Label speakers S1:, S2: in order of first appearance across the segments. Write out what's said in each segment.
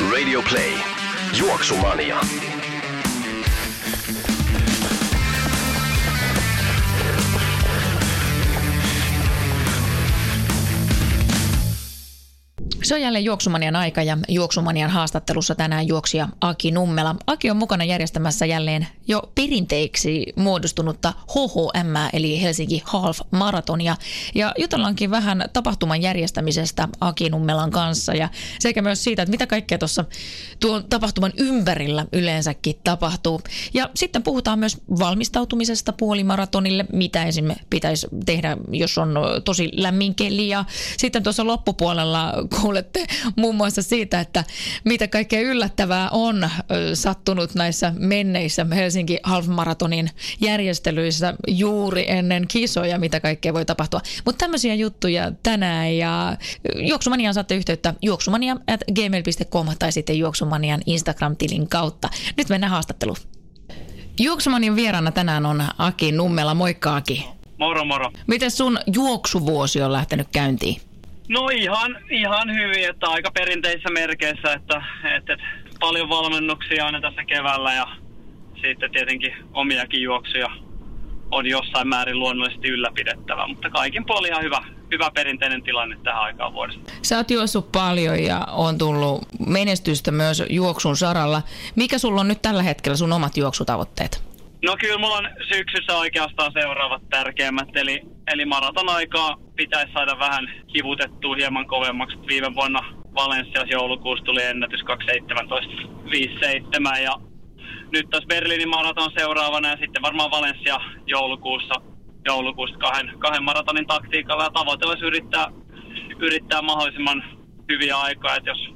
S1: Radio Play. Juoksumania.
S2: Se on jälleen Juoksumanian aika ja Juoksumanian haastattelussa tänään juoksija Aki Nummela. Aki on mukana järjestämässä jälleen jo perinteiksi muodostunutta HHM eli Helsinki Half Maratonia. Ja jutellaankin vähän tapahtuman järjestämisestä Aki Nummelan kanssa ja sekä myös siitä, että mitä kaikkea tuossa tuon tapahtuman ympärillä yleensäkin tapahtuu. Ja sitten puhutaan myös valmistautumisesta puolimaratonille, mitä esim. pitäisi tehdä, jos on tosi lämmin keli. Ja sitten tuossa loppupuolella kuulette muun muassa siitä, että mitä kaikkea yllättävää on sattunut näissä menneissä Helsinki Half Maratonin järjestelyissä juuri ennen kisoja, mitä kaikkea voi tapahtua. Mutta tämmöisiä juttuja tänään ja Juoksumaniaan saatte yhteyttä juoksumania at gmail.com tai sitten Juoksumanian Instagram-tilin kautta. Nyt mennään haastatteluun. Juoksumanian vieraana tänään on Aki Nummela. Moikka Aki.
S3: Moro moro.
S2: Miten sun juoksuvuosi on lähtenyt käyntiin?
S3: No ihan, ihan hyvin, että aika perinteisissä merkeissä, että, että, että paljon valmennuksia aina tässä keväällä ja sitten tietenkin omiakin juoksuja on jossain määrin luonnollisesti ylläpidettävä, mutta kaikin puolin ihan hyvä, hyvä perinteinen tilanne tähän aikaan vuodesta.
S2: Sä oot juossut paljon ja on tullut menestystä myös juoksun saralla. Mikä sulla on nyt tällä hetkellä sun omat juoksutavoitteet?
S3: No kyllä mulla on syksyssä oikeastaan seuraavat tärkeimmät, eli, eli maraton aikaa pitäisi saada vähän kivutettua hieman kovemmaksi. Viime vuonna Valenssiassa joulukuussa tuli ennätys 2.17.57 ja nyt tässä Berliinin maraton seuraavana ja sitten varmaan Valencia joulukuussa, joulukuussa kahden, kahden maratonin taktiikalla ja tavoite olisi yrittää, yrittää mahdollisimman hyviä aikaa, että jos,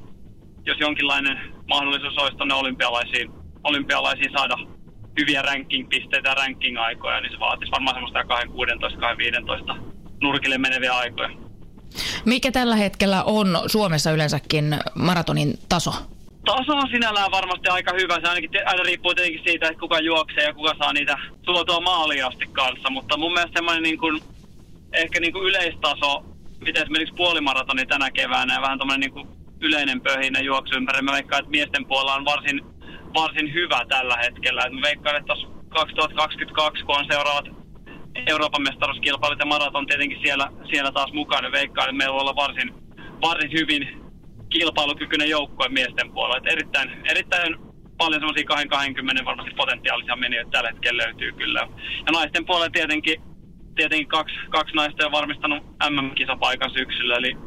S3: jos jonkinlainen mahdollisuus olisi tuonne olympialaisiin, olympialaisiin saada hyviä ranking-pisteitä ja ranking-aikoja, niin se vaatisi varmaan semmoista 2.16-2.15 nurkille meneviä aikoja.
S2: Mikä tällä hetkellä on Suomessa yleensäkin maratonin taso?
S3: Taso on sinällään varmasti aika hyvä. Se ainakin aina riippuu tietenkin siitä, että kuka juoksee ja kuka saa niitä tuotua maaliin asti kanssa. Mutta mun mielestä semmoinen niin kuin, ehkä niin kuin yleistaso, mitä esimerkiksi puolimaratoni tänä keväänä ja vähän tämmöinen niin kuin yleinen pöhinen juoksu ympäri. Mä veikkaan, että miesten puolella on varsin, varsin hyvä tällä hetkellä. Et mä veikkaan, että 2022, kun on seuraavat Euroopan mestaruuskilpailut ja maraton tietenkin siellä, siellä taas mukana. Veikkaan, että meillä voi olla varsin, varsin hyvin kilpailukykyinen joukkue miesten puolella. Et erittäin, erittäin paljon semmoisia 20 varmasti potentiaalisia menijöitä tällä hetkellä löytyy kyllä. Ja naisten puolella tietenkin, tietenkin kaksi, kaksi naista on varmistanut MM-kisapaikan syksyllä, eli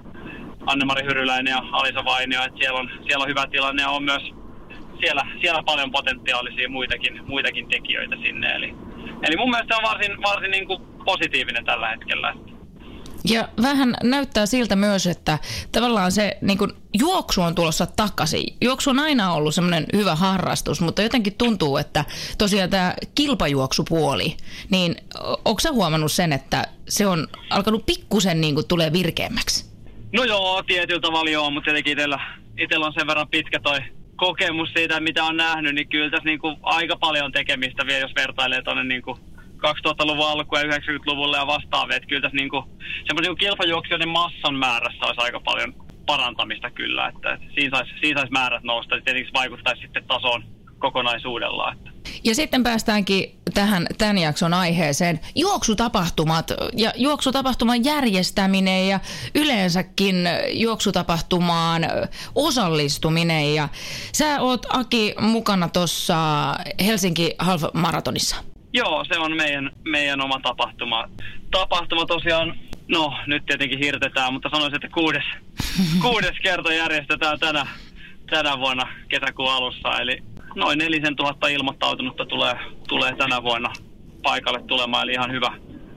S3: Anne-Mari Hyryläinen ja Alisa Vainio. Et siellä, on, siellä on hyvä tilanne ja on myös siellä, siellä paljon potentiaalisia muitakin, muitakin tekijöitä sinne. Eli, eli mun mielestä se on varsin, varsin niin kuin positiivinen tällä hetkellä.
S2: Ja vähän näyttää siltä myös, että tavallaan se niin kuin, juoksu on tulossa takaisin. Juoksu on aina ollut semmoinen hyvä harrastus, mutta jotenkin tuntuu, että tosiaan tämä kilpajuoksupuoli, niin onko sä huomannut sen, että se on alkanut pikkusen niin kuin, tulee virkeämmäksi?
S3: No joo, tietyllä tavalla joo, mutta tietenkin itsellä, itsellä on sen verran pitkä toi kokemus siitä, mitä on nähnyt, niin kyllä tässä niin kuin aika paljon tekemistä vielä, jos vertailee tuonne niin kuin 2000-luvun alku ja 90-luvulle ja vastaavia. Että kyllä tässä niin kuin, semmoisen niin kilpajuoksijoiden massan määrässä olisi aika paljon parantamista kyllä. Että, että siinä, saisi, siinä saisi määrät nousta. Tietenkin se vaikuttaisi sitten tasoon kokonaisuudella. Että.
S2: Ja sitten päästäänkin tähän tämän jakson aiheeseen. Juoksutapahtumat ja juoksutapahtuman järjestäminen ja yleensäkin juoksutapahtumaan osallistuminen. Ja sä oot Aki mukana tuossa Helsinki Half Maratonissa.
S3: Joo, se on meidän, meidän oma tapahtuma. Tapahtuma tosiaan, no nyt tietenkin hirtetään, mutta sanoisin, että kuudes, kuudes kerta järjestetään tänä, tänä vuonna kesäkuun alussa. Eli noin 4000 ilmoittautunutta tulee, tulee tänä vuonna paikalle tulemaan, eli ihan hyvä,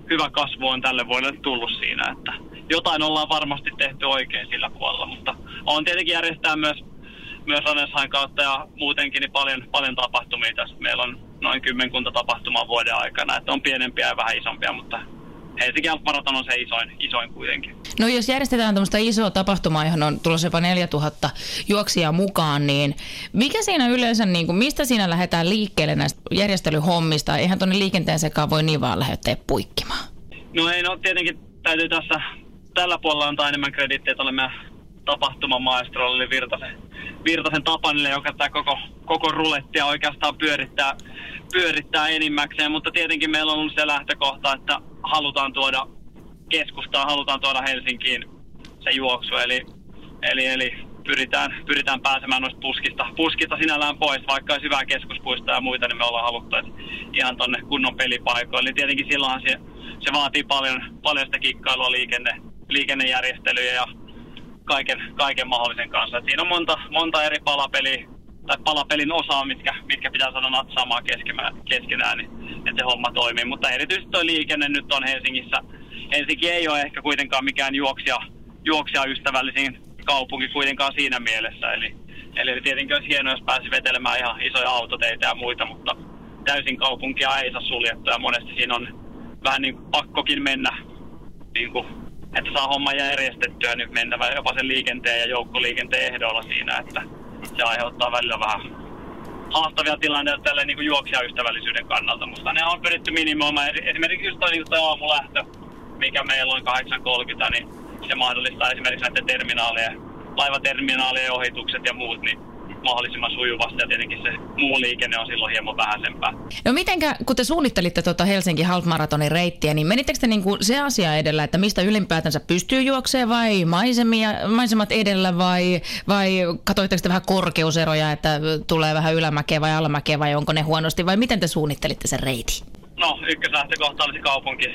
S3: hyvä kasvu on tälle vuodelle tullut siinä, että jotain ollaan varmasti tehty oikein sillä puolella, mutta on tietenkin järjestää myös myös Raneshain kautta ja muutenkin niin paljon, paljon tapahtumia tässä. Meillä on noin kymmenkunta tapahtumaa vuoden aikana, että on pienempiä ja vähän isompia, mutta Helsinki Maraton on se isoin, isoin kuitenkin.
S2: No jos järjestetään tämmöistä isoa tapahtumaa, johon on tulossa jopa 4000 juoksia mukaan, niin mikä siinä yleensä, niin kuin, mistä siinä lähdetään liikkeelle näistä järjestelyhommista? Eihän tuonne liikenteen sekaan voi niin vaan lähteä puikkimaan.
S3: No ei, no tietenkin täytyy tässä tällä puolella antaa enemmän kredittiä olemme tapahtumamaestrolle eli Virtasen, Virtasen Tapanille, joka tämä koko, koko rulettia oikeastaan pyörittää, pyörittää enimmäkseen, mutta tietenkin meillä on ollut se lähtökohta, että halutaan tuoda keskustaan, halutaan tuoda Helsinkiin se juoksu, eli, eli, eli pyritään, pyritään pääsemään noista puskista, puskista sinällään pois, vaikka olisi hyvää keskuspuistoa ja muita, niin me ollaan haluttu, että ihan tonne kunnon pelipaikoille. Eli tietenkin silloinhan se, se vaatii paljon, paljon sitä kikkailua, liikenne, liikennejärjestelyjä ja kaiken, kaiken mahdollisen kanssa. Et siinä on monta, monta eri palapeliä tai palapelin osaa, mitkä, mitkä pitää saada natsaamaan keskenään, niin, että se homma toimii. Mutta erityisesti tuo liikenne nyt on Helsingissä. Helsinki ei ole ehkä kuitenkaan mikään juoksija, juoksija ystävällisin kaupunki kuitenkaan siinä mielessä. Eli, eli tietenkin olisi hienoa, jos pääsi vetelemään ihan isoja autoteitä ja muita, mutta täysin kaupunkia ei saa suljettua ja monesti siinä on vähän niin pakkokin mennä niin kuin että saa homma järjestettyä, niin mennä jopa sen liikenteen ja joukkoliikenteen ehdolla siinä, että se aiheuttaa välillä vähän haastavia tilanteita tälle niin juoksijaystävällisyyden kannalta, mutta ne on pyritty minimoimaan. Esimerkiksi just toi, niin toi aamulähtö, mikä meillä on 8.30, niin se mahdollistaa esimerkiksi näiden terminaalien, laivaterminaalien ohitukset ja muut, niin mahdollisimman sujuvasti ja tietenkin se muu liikenne on silloin hieman vähäisempää.
S2: No mitenkä, kun te suunnittelitte tuota Helsinki Half Maratonin reittiä, niin menittekö te niinku se asia edellä, että mistä ylipäätänsä pystyy juoksemaan vai maisemia, maisemat edellä vai, vai katoitteko te vähän korkeuseroja, että tulee vähän ylämäkeä vai alamäkeä vai onko ne huonosti vai miten te suunnittelitte sen reitin?
S3: No ykköslähtökohta olisi kaupunki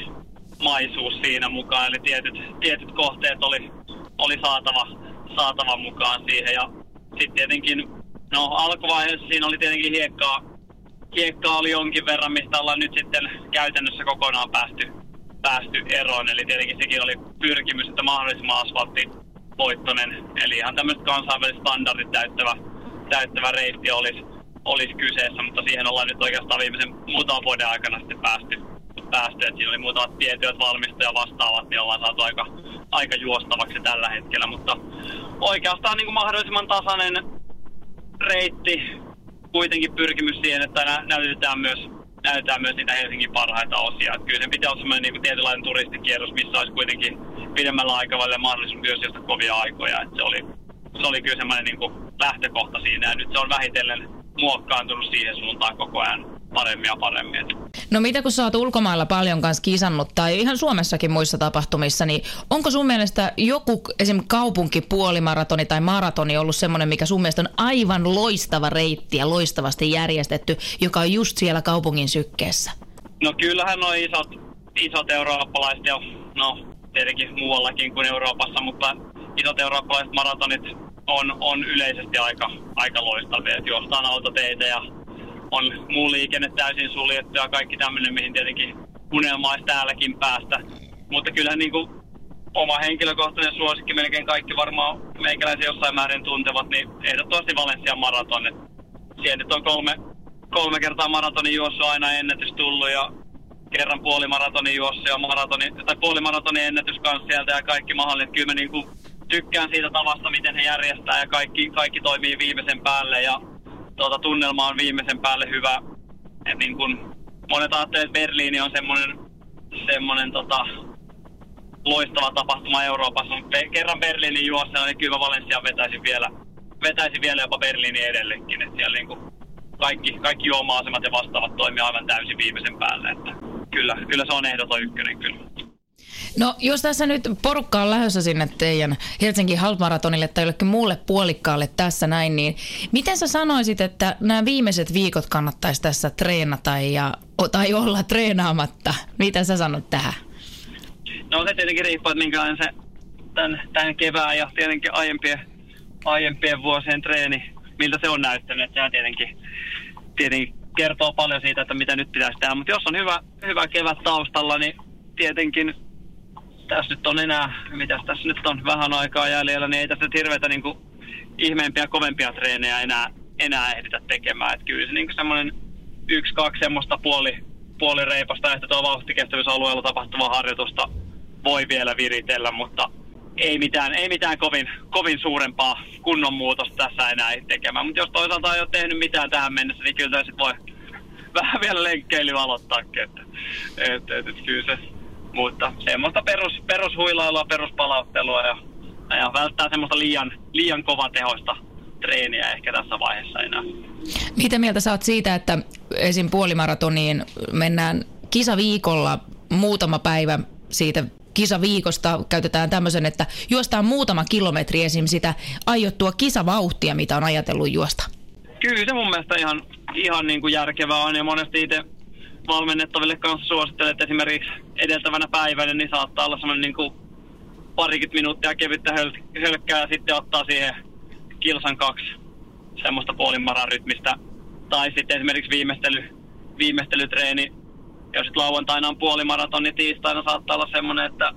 S3: maisuus siinä mukaan, eli tietyt, tietyt kohteet oli, oli saatava, saatava mukaan siihen ja sitten tietenkin, no alkuvaiheessa siinä oli tietenkin hiekkaa, hiekkaa oli jonkin verran, mistä ollaan nyt sitten käytännössä kokonaan päästy, päästy eroon. Eli tietenkin sekin oli pyrkimys, että mahdollisimman asfalttivoittoinen, eli ihan tämmöistä kansainväliset standardit täyttävä, täyttävä reitti olisi, olisi kyseessä, mutta siihen ollaan nyt oikeastaan viimeisen muutaman vuoden aikana sitten päästy, päästy. että siinä oli muutamat tietyöt valmistoja vastaavat, niin ollaan saatu aika, aika juostavaksi tällä hetkellä, mutta oikeastaan niin kuin mahdollisimman tasainen reitti, kuitenkin pyrkimys siihen, että nä- näytetään myös, näytetään myös niitä Helsingin parhaita osia. Että kyllä sen pitää olla sellainen niin tietynlainen turistikierros, missä olisi kuitenkin pidemmällä aikavälillä mahdollisuus myös josta kovia aikoja. Että se, oli, se oli kyllä semmoinen niin lähtökohta siinä ja nyt se on vähitellen muokkaantunut siihen suuntaan koko ajan paremmin ja paremmin.
S2: No mitä kun sä oot ulkomailla paljon kanssa kisannut tai ihan Suomessakin muissa tapahtumissa, niin onko sun mielestä joku esim. kaupunkipuolimaratoni tai maratoni ollut semmoinen, mikä sun mielestä on aivan loistava reitti ja loistavasti järjestetty, joka on just siellä kaupungin sykkeessä?
S3: No kyllähän on isot, isot eurooppalaiset ja no tietenkin muuallakin kuin Euroopassa, mutta isot eurooppalaiset maratonit on, on yleisesti aika, aika loistavia. Että juostaan autoteitä ja on muu liikenne täysin suljettu ja kaikki tämmöinen, mihin tietenkin unelmaisi täälläkin päästä. Mutta kyllähän niin kuin oma henkilökohtainen suosikki, melkein kaikki varmaan meikäläisiä jossain määrin tuntevat, niin ehdottomasti Valencian maraton. Siellä nyt on kolme, kolme kertaa maratonin juossu aina ennätys tullut ja kerran puolimaratonin juossu ja maratoni, tai puolimaratonin ennätys kanssa sieltä ja kaikki mahdollinen. Kyllä mä niin kuin tykkään siitä tavasta, miten he järjestää ja kaikki, kaikki toimii viimeisen päälle ja tuota, tunnelma on viimeisen päälle hyvä. Et niin kun monet ajattelevat, että Berliini on semmoinen, semmoinen tota, loistava tapahtuma Euroopassa. Pe- kerran Berliinin juossa, niin kyllä Valencia vetäisi vielä, vetäisi vielä jopa Berliinin edellekin. Et siellä niin kaikki, kaikki juoma-asemat ja vastaavat toimii aivan täysin viimeisen päälle. Että kyllä, kyllä se on ehdoton ykkönen kyllä.
S2: No jos tässä nyt porukka on lähdössä sinne teidän Helsingin halmaratonille tai jollekin muulle puolikkaalle tässä näin, niin miten sä sanoisit, että nämä viimeiset viikot kannattaisi tässä treenata ja, tai olla treenaamatta? Mitä sä sanot tähän?
S3: No se tietenkin riippuu, että minkälainen se tämän, tämän kevään ja tietenkin aiempien, aiempien vuosien treeni, miltä se on näyttänyt. Sehän tietenkin, tietenkin kertoo paljon siitä, että mitä nyt pitäisi tehdä. Mutta jos on hyvä, hyvä kevät taustalla, niin tietenkin tässä nyt on enää, mitä tässä nyt on vähän aikaa jäljellä, niin ei tässä nyt hirveätä niin kuin ihmeempiä, kovempia treenejä enää, enää ehditä tekemään. Että kyllä se niin semmoinen yksi, kaksi semmoista puoli, puolireipasta että tuo vauhtikestävyysalueella tapahtuvaa harjoitusta voi vielä viritellä, mutta ei mitään, ei mitään kovin, kovin suurempaa kunnon muutosta tässä enää ei tekemään. Mutta jos toisaalta ei ole tehnyt mitään tähän mennessä, niin kyllä sitten voi vähän vielä lenkkeilyä aloittaakin. Että, et, et, et, kyllä se, mutta semmoista perus, perushuilailua, peruspalauttelua ja, ja välttää semmoista liian, liian tehoista treeniä ehkä tässä vaiheessa enää.
S2: Mitä mieltä saat siitä, että esim. puolimaratoniin mennään kisaviikolla muutama päivä siitä kisaviikosta käytetään tämmöisen, että juostaan muutama kilometri esim. sitä aiottua kisavauhtia, mitä on ajatellut juosta?
S3: Kyllä se mun mielestä ihan, ihan niin kuin järkevää on ja monesti itse valmennettaville kanssa suosittelen, että esimerkiksi edeltävänä päivänä niin saattaa olla semmoinen niin kuin parikymmentä minuuttia kevyttä höl- hölkkää ja sitten ottaa siihen kilsan kaksi semmoista puolimaran rytmistä. Tai sitten esimerkiksi viimeistely, viimeistelytreeni jos sitten lauantaina on puolimaraton, niin tiistaina saattaa olla semmoinen, että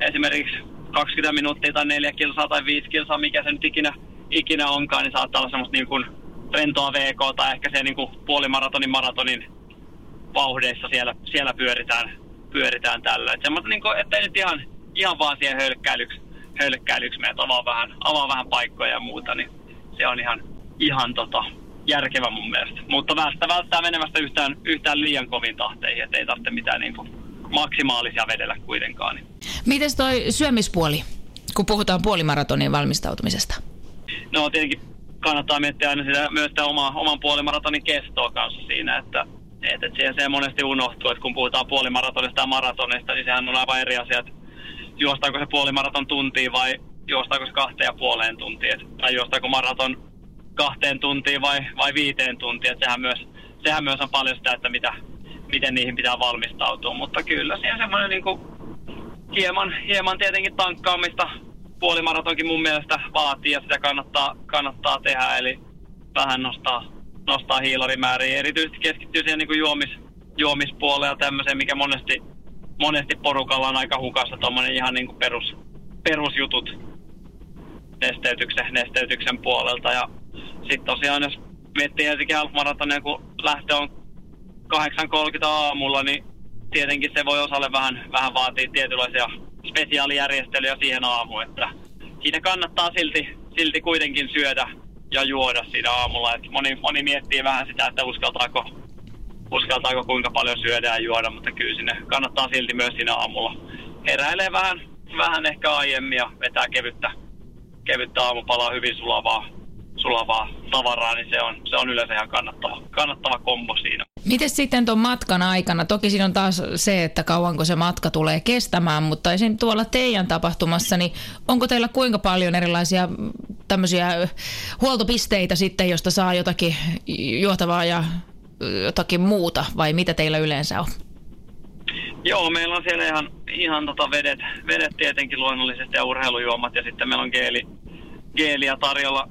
S3: esimerkiksi 20 minuuttia tai 4 kilsaa tai 5 kilsaa, mikä se nyt ikinä, ikinä onkaan, niin saattaa olla semmoista niin kuin rentoa VK tai ehkä se niin kuin puolimaratonin maratonin vauhdeissa siellä, siellä pyöritään, pyöritään tällä. Että semmoista, niin kuin, ettei nyt ihan, ihan vaan siihen hölkkäilyksi, hölkkäilyksi menet, avaa vähän, avaa vähän paikkoja ja muuta, niin se on ihan, ihan tota, järkevä mun mielestä. Mutta välttää, välttää menemästä yhtään, yhtään liian kovin tahteihin, ettei tarvitse mitään niin kuin maksimaalisia vedellä kuitenkaan. Niin.
S2: Miten toi syömispuoli, kun puhutaan puolimaratonin valmistautumisesta?
S3: No tietenkin kannattaa miettiä aina sitä, myös sitä oma, oman puolimaratonin kestoa kanssa siinä, että et, et siihen se monesti unohtuu, että kun puhutaan puolimaratonista ja maratonista, niin sehän on aivan eri asia, että juostaako se puolimaraton tuntiin vai juostaako se kahteen ja puoleen tuntiin, tai juostaako maraton kahteen tuntiin vai, vai viiteen tuntiin. Että sehän, myös, sehän myös on paljon sitä, että mitä, miten niihin pitää valmistautua. Mutta kyllä siihen semmoinen niin kuin hieman, hieman tietenkin tankkaamista puolimaratonkin mun mielestä vaatii ja sitä kannattaa, kannattaa tehdä. Eli vähän nostaa, nostaa hiilarimääriä. Erityisesti keskittyy siihen niin juomis, juomispuoleen ja tämmöiseen, mikä monesti, monesti porukalla on aika hukassa, tuommoinen ihan niin kuin perus, perusjutut nesteytyksen, nesteytyksen puolelta. Ja sitten tosiaan, jos miettii Helsinki Half Maratonia, kun lähtö on 8.30 aamulla, niin tietenkin se voi osalle vähän, vähän vaatii tietynlaisia spesiaalijärjestelyjä siihen aamuun, että siinä kannattaa silti, silti kuitenkin syödä ja juoda siinä aamulla. Et moni, moni miettii vähän sitä, että uskaltaako, uskaltaako kuinka paljon syödä ja juoda, mutta kyllä sinne kannattaa silti myös siinä aamulla heräilee vähän, vähän ehkä aiemmin ja vetää kevyttä, kevyttä aamupalaa hyvin sulavaa, sulavaa tavaraa, niin se on, se on yleensä ihan kannattava, kannattava kombo siinä.
S2: Miten sitten tuon matkan aikana? Toki siinä on taas se, että kauanko se matka tulee kestämään, mutta esim. tuolla teidän tapahtumassa, niin onko teillä kuinka paljon erilaisia tämmöisiä huoltopisteitä sitten, josta saa jotakin johtavaa ja jotakin muuta, vai mitä teillä yleensä on?
S3: Joo, meillä on siellä ihan, ihan tota vedet, vedet tietenkin luonnollisesti ja urheilujuomat ja sitten meillä on geeli, geeliä tarjolla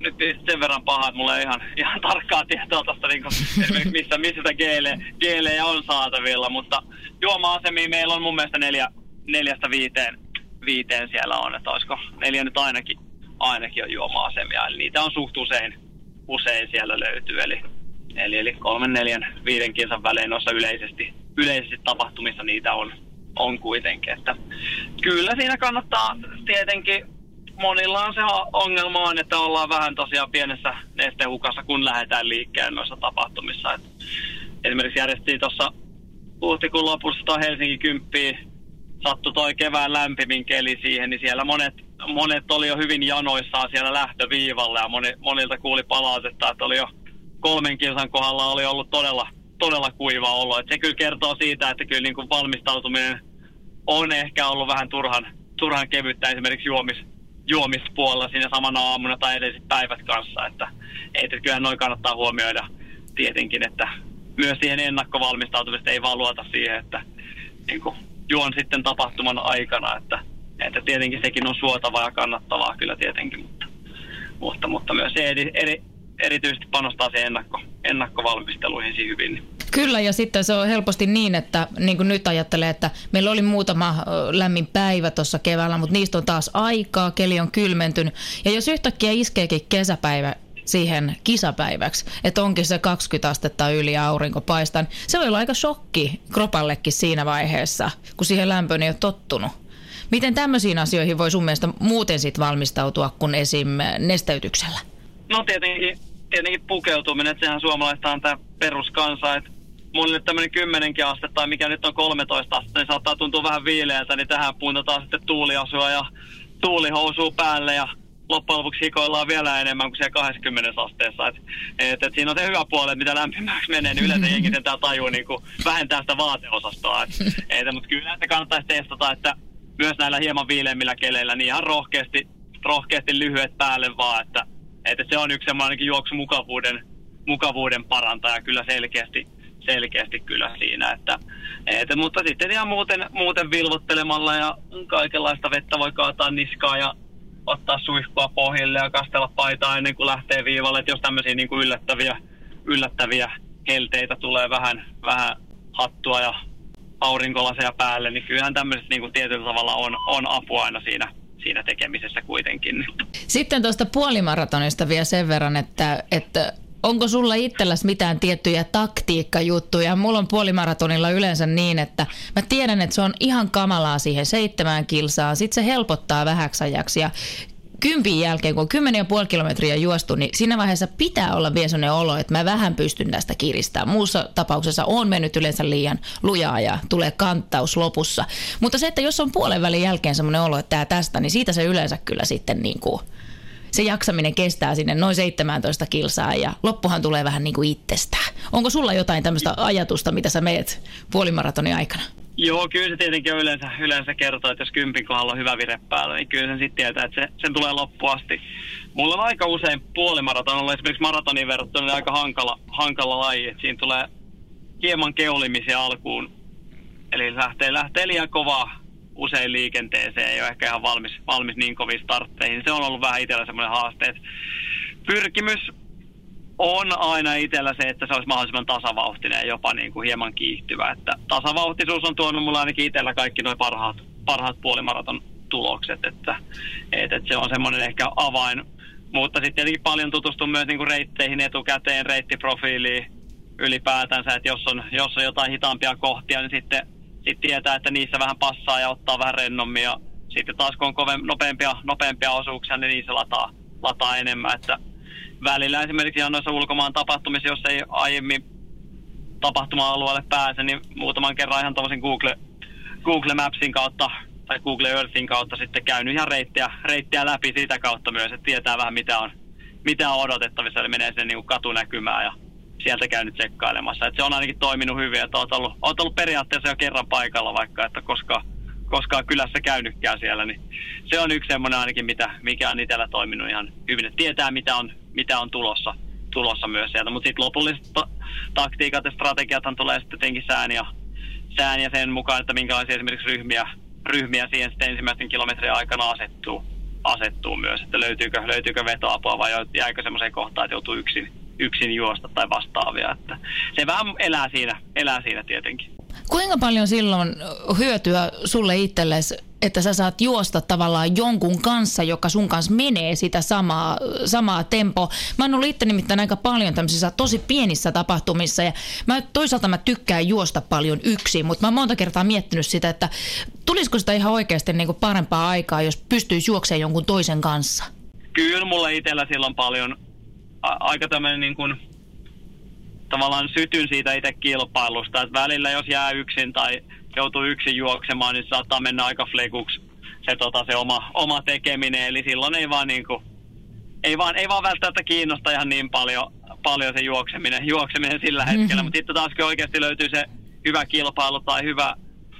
S3: nyt sen verran paha, että mulla ei ihan, ihan tarkkaa tietoa tuosta niin esimerkiksi missä, missä sitä geele, geelejä on saatavilla, mutta juoma-asemia meillä on mun mielestä neljä, neljästä viiteen, viiteen siellä on, että olisiko neljä nyt ainakin, ainakin on juoma-asemia, eli niitä on suht usein, usein siellä löytyy, eli, eli, eli kolmen, neljän, viiden kilsan välein noissa yleisesti, yleisesti tapahtumissa niitä on, on kuitenkin, että kyllä siinä kannattaa tietenkin monilla on se ongelma on, että ollaan vähän tosiaan pienessä nestehukassa, kun lähdetään liikkeelle noissa tapahtumissa. Et esimerkiksi järjestettiin tuossa huhtikuun lopussa toi Helsingin kymppiin, sattui toi kevään lämpimin keli siihen, niin siellä monet, monet oli jo hyvin janoissaan siellä lähtöviivalla ja moni, monilta kuuli palautetta, että oli jo kolmen kilsan kohdalla oli ollut todella, todella kuiva olo. Et se kyllä kertoo siitä, että kyllä niin kuin valmistautuminen on ehkä ollut vähän turhan, turhan kevyttä esimerkiksi juomis, juomispuolella siinä samana aamuna tai edelliset päivät kanssa. Että, että kyllähän noin kannattaa huomioida tietenkin, että myös siihen ennakkovalmistautumista ei vaan luota siihen, että niin kuin, juon sitten tapahtuman aikana, että, että tietenkin sekin on suotavaa ja kannattavaa kyllä tietenkin, mutta, mutta, mutta myös se erityisesti panostaa siihen ennakko, ennakkovalmisteluihin hyvin.
S2: Kyllä, ja sitten se on helposti niin, että niin kuin nyt ajattelee, että meillä oli muutama lämmin päivä tuossa keväällä, mutta niistä on taas aikaa, keli on kylmentynyt. Ja jos yhtäkkiä iskeekin kesäpäivä siihen kisapäiväksi, että onkin se 20 astetta yli aurinko paistan, se voi olla aika shokki kropallekin siinä vaiheessa, kun siihen lämpöön ei ole tottunut. Miten tämmöisiin asioihin voi sun mielestä muuten sit valmistautua kuin esim. nesteytyksellä?
S3: No tietenkin, tietenkin pukeutuminen, että sehän suomalaista on tämä peruskansa, että mulle tämmöinen 10 astetta tai mikä nyt on 13 astetta, niin saattaa tuntua vähän viileältä, niin tähän puntataan sitten tuuliasua ja tuulihousua päälle ja loppujen lopuksi hikoillaan vielä enemmän kuin siellä 20 asteessa. Et, et, et siinä on se hyvä puoli, että mitä lämpimäksi menee, niin yleensä jengi sen tajuu niin kuin vähentää sitä vaateosastoa. Et, et, mutta kyllä se kannattaisi testata, että myös näillä hieman viileimmillä keleillä niin ihan rohkeasti, rohkeasti lyhyet päälle vaan, että, että se on yksi semmoinen juoksumukavuuden mukavuuden parantaja kyllä selkeästi, selkeästi kyllä siinä. Että, että, mutta sitten ihan muuten, muuten vilvottelemalla ja kaikenlaista vettä voi kaataa niskaa ja ottaa suihkua pohjille ja kastella paitaa ennen kuin lähtee viivalle. Että jos tämmöisiä niin kuin yllättäviä, yllättäviä helteitä tulee vähän, vähän hattua ja aurinkolaseja päälle, niin kyllähän tämmöiset niin kuin tietyllä tavalla on, on apua aina siinä, siinä tekemisessä kuitenkin.
S2: Sitten tuosta puolimaratonista vielä sen verran, että, että onko sulla itselläsi mitään tiettyjä taktiikkajuttuja? Mulla on puolimaratonilla yleensä niin, että mä tiedän, että se on ihan kamalaa siihen seitsemään kilsaan. Sitten se helpottaa vähäksi ajaksi ja kympin jälkeen, kun on kymmenen ja puoli kilometriä juostu, niin siinä vaiheessa pitää olla vielä sellainen olo, että mä vähän pystyn tästä kiristämään. Muussa tapauksessa on mennyt yleensä liian lujaa ja tulee kanttaus lopussa. Mutta se, että jos on puolen välin jälkeen sellainen olo, että tämä tästä, niin siitä se yleensä kyllä sitten niin kuin – se jaksaminen kestää sinne noin 17 kilsaa ja loppuhan tulee vähän niin kuin itsestään. Onko sulla jotain tämmöistä ajatusta, mitä sä meet puolimaratonin aikana?
S3: Joo, kyllä se tietenkin yleensä, yleensä kertoo, että jos kympin kohdalla on hyvä vire päällä, niin kyllä sen sitten tietää, että se, sen tulee loppuasti. Mulla on aika usein puolimaratonilla, esimerkiksi maratonin verrattuna, niin aika hankala, hankala laji, että siinä tulee hieman keulimisia alkuun. Eli lähtee, lähtee liian kovaa usein liikenteeseen, ei ole ehkä ihan valmis, valmis niin koviin startteihin. Se on ollut vähän itsellä semmoinen haaste. Pyrkimys on aina itsellä se, että se olisi mahdollisimman tasavauhtinen ja jopa niin kuin hieman kiihtyvä. Että tasavauhtisuus on tuonut mulle ainakin itsellä kaikki noin parhaat, parhaat puolimaraton tulokset, että, että, että se on semmoinen ehkä avain. Mutta sitten tietenkin paljon tutustun myös niin kuin reitteihin etukäteen, reittiprofiiliin ylipäätänsä, että jos on, jos on jotain hitaampia kohtia, niin sitten sitten tietää, että niissä vähän passaa ja ottaa vähän rennommin. Ja sitten taas kun on kovem, nopeampia, nopeampia osuuksia, niin niissä lataa, lataa enemmän. Että välillä esimerkiksi ihan noissa ulkomaan tapahtumissa, jos ei aiemmin tapahtuma-alueelle pääse, niin muutaman kerran ihan tuollaisen Google, Google Mapsin kautta tai Google Earthin kautta sitten käynyt ihan reittiä, reittiä läpi sitä kautta myös, että tietää vähän mitä on, mitä on odotettavissa, eli menee sinne niin katunäkymään ja sieltä käynyt tsekkailemassa. Et se on ainakin toiminut hyvin, että olet ollut, olet ollut periaatteessa jo kerran paikalla, vaikka että koska, koskaan kylässä käynytkään siellä, niin se on yksi semmoinen ainakin, mitä, mikä on itsellä toiminut ihan hyvin, että tietää mitä on, mitä on tulossa, tulossa myös sieltä. Mutta sitten lopulliset ta- taktiikat ja strategiathan tulee sitten tietenkin sään ja, sään ja sen mukaan, että minkälaisia esimerkiksi ryhmiä, ryhmiä siihen sitten ensimmäisten kilometrien aikana asettuu, asettuu myös, että löytyykö, löytyykö vetoapua vai jääkö semmoiseen kohtaan, että joutuu yksin, yksin juosta tai vastaavia. Että se vähän elää siinä, elää siinä tietenkin.
S2: Kuinka paljon silloin hyötyä sulle itsellesi, että sä saat juosta tavallaan jonkun kanssa, joka sun kanssa menee sitä samaa, samaa tempoa. Mä oon ollut itse nimittäin aika paljon tämmöisissä tosi pienissä tapahtumissa ja mä, toisaalta mä tykkään juosta paljon yksin, mutta mä oon monta kertaa miettinyt sitä, että tulisiko sitä ihan oikeasti niin kuin parempaa aikaa, jos pystyisi juoksemaan jonkun toisen kanssa?
S3: Kyllä mulla itsellä silloin paljon a- aika tämmöinen niin kuin, tavallaan sytyn siitä itse kilpailusta, että välillä jos jää yksin tai joutuu yksin juoksemaan, niin saattaa mennä aika flekuksi se, tota, se oma, oma tekeminen, eli silloin ei vaan niin kuin, ei vaan, ei vaan välttämättä kiinnosta ihan niin paljon, paljon se juokseminen, juokseminen sillä hetkellä, mm-hmm. mutta sitten taas kun oikeasti löytyy se hyvä kilpailu tai hyvä,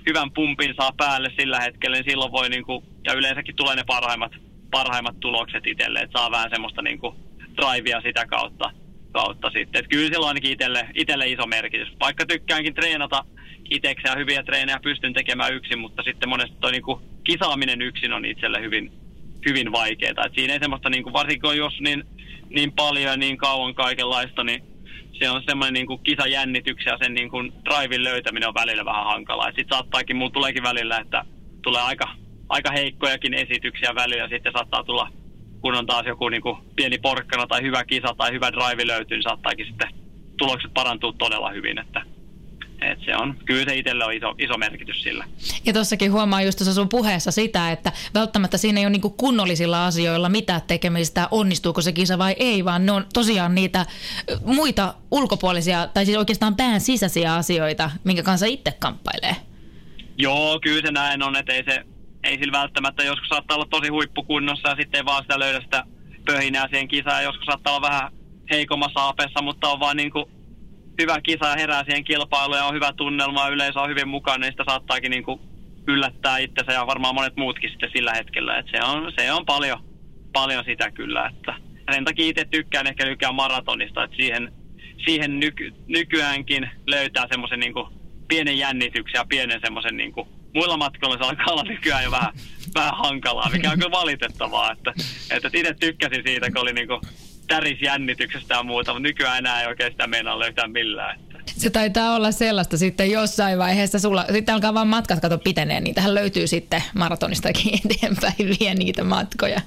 S3: hyvän pumpin saa päälle sillä hetkellä, niin silloin voi niin kuin, ja yleensäkin tulee ne parhaimmat, parhaimmat tulokset itselle, että saa vähän semmoista niin kuin, drivea sitä kautta, kautta sitten. Et kyllä sillä on ainakin itselle, itselle iso merkitys. Vaikka tykkäänkin treenata itseksi ja hyviä treenejä pystyn tekemään yksin, mutta sitten monesti toi niinku kisaaminen yksin on itselle hyvin, hyvin vaikeaa. Et siinä ei semmoista, niinku, varsinkin jos niin, niin paljon ja niin kauan kaikenlaista, niin se on semmoinen niin kuin kisajännityks ja sen niin kuin drivein löytäminen on välillä vähän hankalaa. Sitten saattaakin, mulla tuleekin välillä, että tulee aika, aika heikkojakin esityksiä välillä. Sitten saattaa tulla, kun on taas joku niin kuin pieni porkkana tai hyvä kisa tai hyvä drive löytyy, niin saattaakin sitten tulokset parantuu todella hyvin. Että et se on, kyllä se itselle on iso, iso merkitys sillä.
S2: Ja tuossakin huomaa just tuossa sun puheessa sitä, että välttämättä siinä ei ole niinku kunnollisilla asioilla mitään tekemistä, onnistuuko se kisa vai ei, vaan ne on tosiaan niitä muita ulkopuolisia, tai siis oikeastaan pään sisäisiä asioita, minkä kanssa itse kamppailee.
S3: Joo, kyllä se näin on, että ei se, ei sillä välttämättä, joskus saattaa olla tosi huippukunnossa ja sitten ei vaan sitä löydä sitä pöhinää siihen kisaan, joskus saattaa olla vähän heikommassa apessa, mutta on vaan niin kuin hyvä kisa herää siihen kilpailuun ja on hyvä tunnelma yleisö on hyvin mukana, niin sitä saattaakin niin kuin yllättää itsensä ja varmaan monet muutkin sitten sillä hetkellä. Et se, on, se on paljon, paljon sitä kyllä. Että. Sen takia itse tykkään ehkä nykyään maratonista, että siihen, siihen nyky, nykyäänkin löytää semmoisen niin pienen jännityksen ja pienen semmoisen niin kuin, muilla matkoilla se alkaa olla nykyään jo vähän, vähän hankalaa, mikä on kyllä valitettavaa. Että, että itse tykkäsin siitä, kun oli niin kuin, täris jännityksestä ja muuta, mutta nykyään enää ei oikein sitä meinaa löytää millään.
S2: Se taitaa olla sellaista sitten jossain vaiheessa sulla, sitten alkaa vaan matkat kato piteneen, niin tähän löytyy sitten maratonistakin eteenpäin vie niitä matkoja.